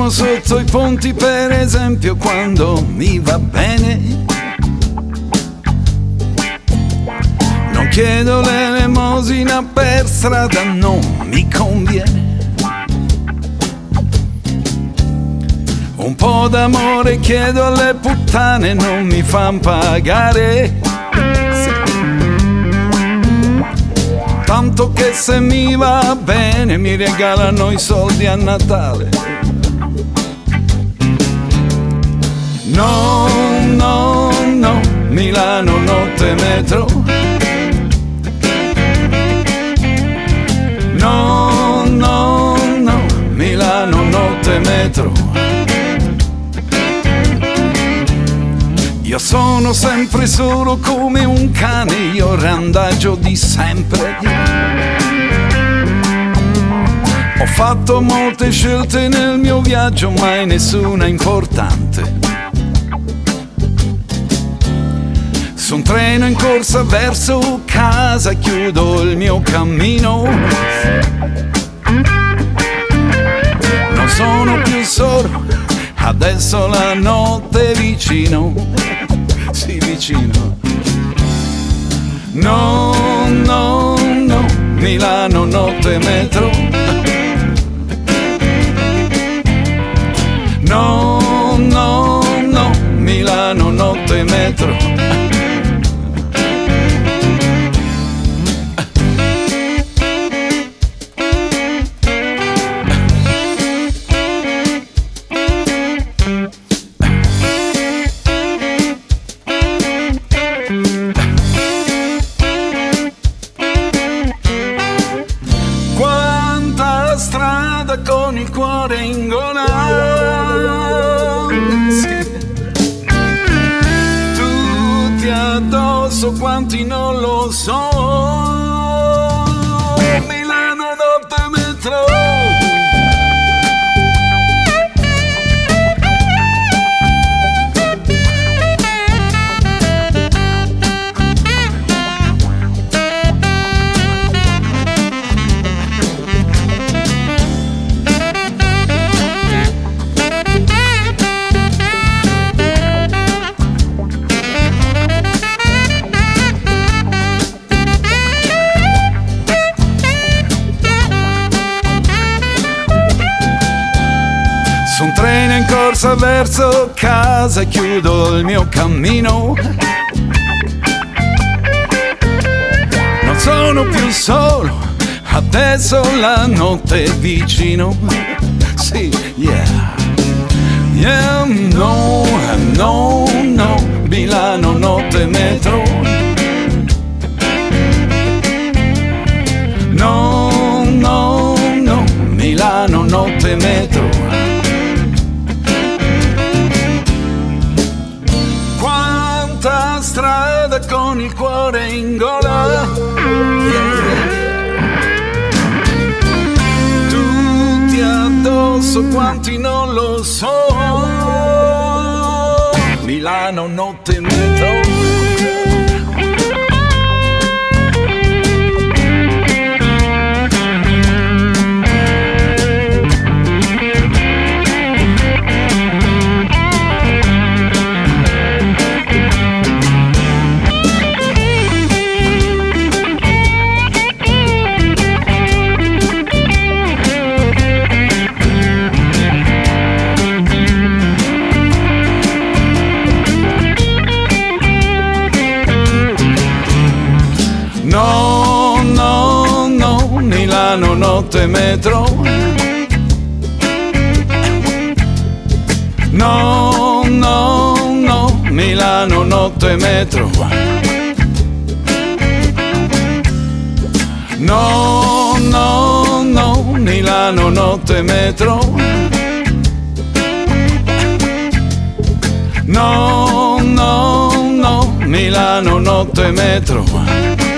Dormo sotto i ponti per esempio quando mi va bene. Non chiedo l'elemosina per strada, non mi conviene. Un po' d'amore chiedo alle puttane, non mi fan pagare. Tanto che se mi va bene mi regalano i soldi a Natale. Io sono sempre solo come un cane, io randaggio di sempre. Ho fatto molte scelte nel mio viaggio, mai nessuna importante. Su un treno in corsa verso casa, chiudo il mio cammino. Non sono più solo, adesso la notte è vicino. Sì, vicino. No, no, no, Milano notte metro. Gola. Sì. Tutti addosso, quanti non lo so. Corsa verso casa chiudo il mio cammino. Non sono più solo, adesso la notte è vicino. Sì, yeah. Yeah, no, no, no, Milano notte metro. Quanta strada con il cuore in gola. Tutti addosso, quanti non lo so. Milano notte metro. Milano notte metro. No, no, no, Milano notte metro. No, no, no, Milano notte metro. No, no, no, Milano notte metro.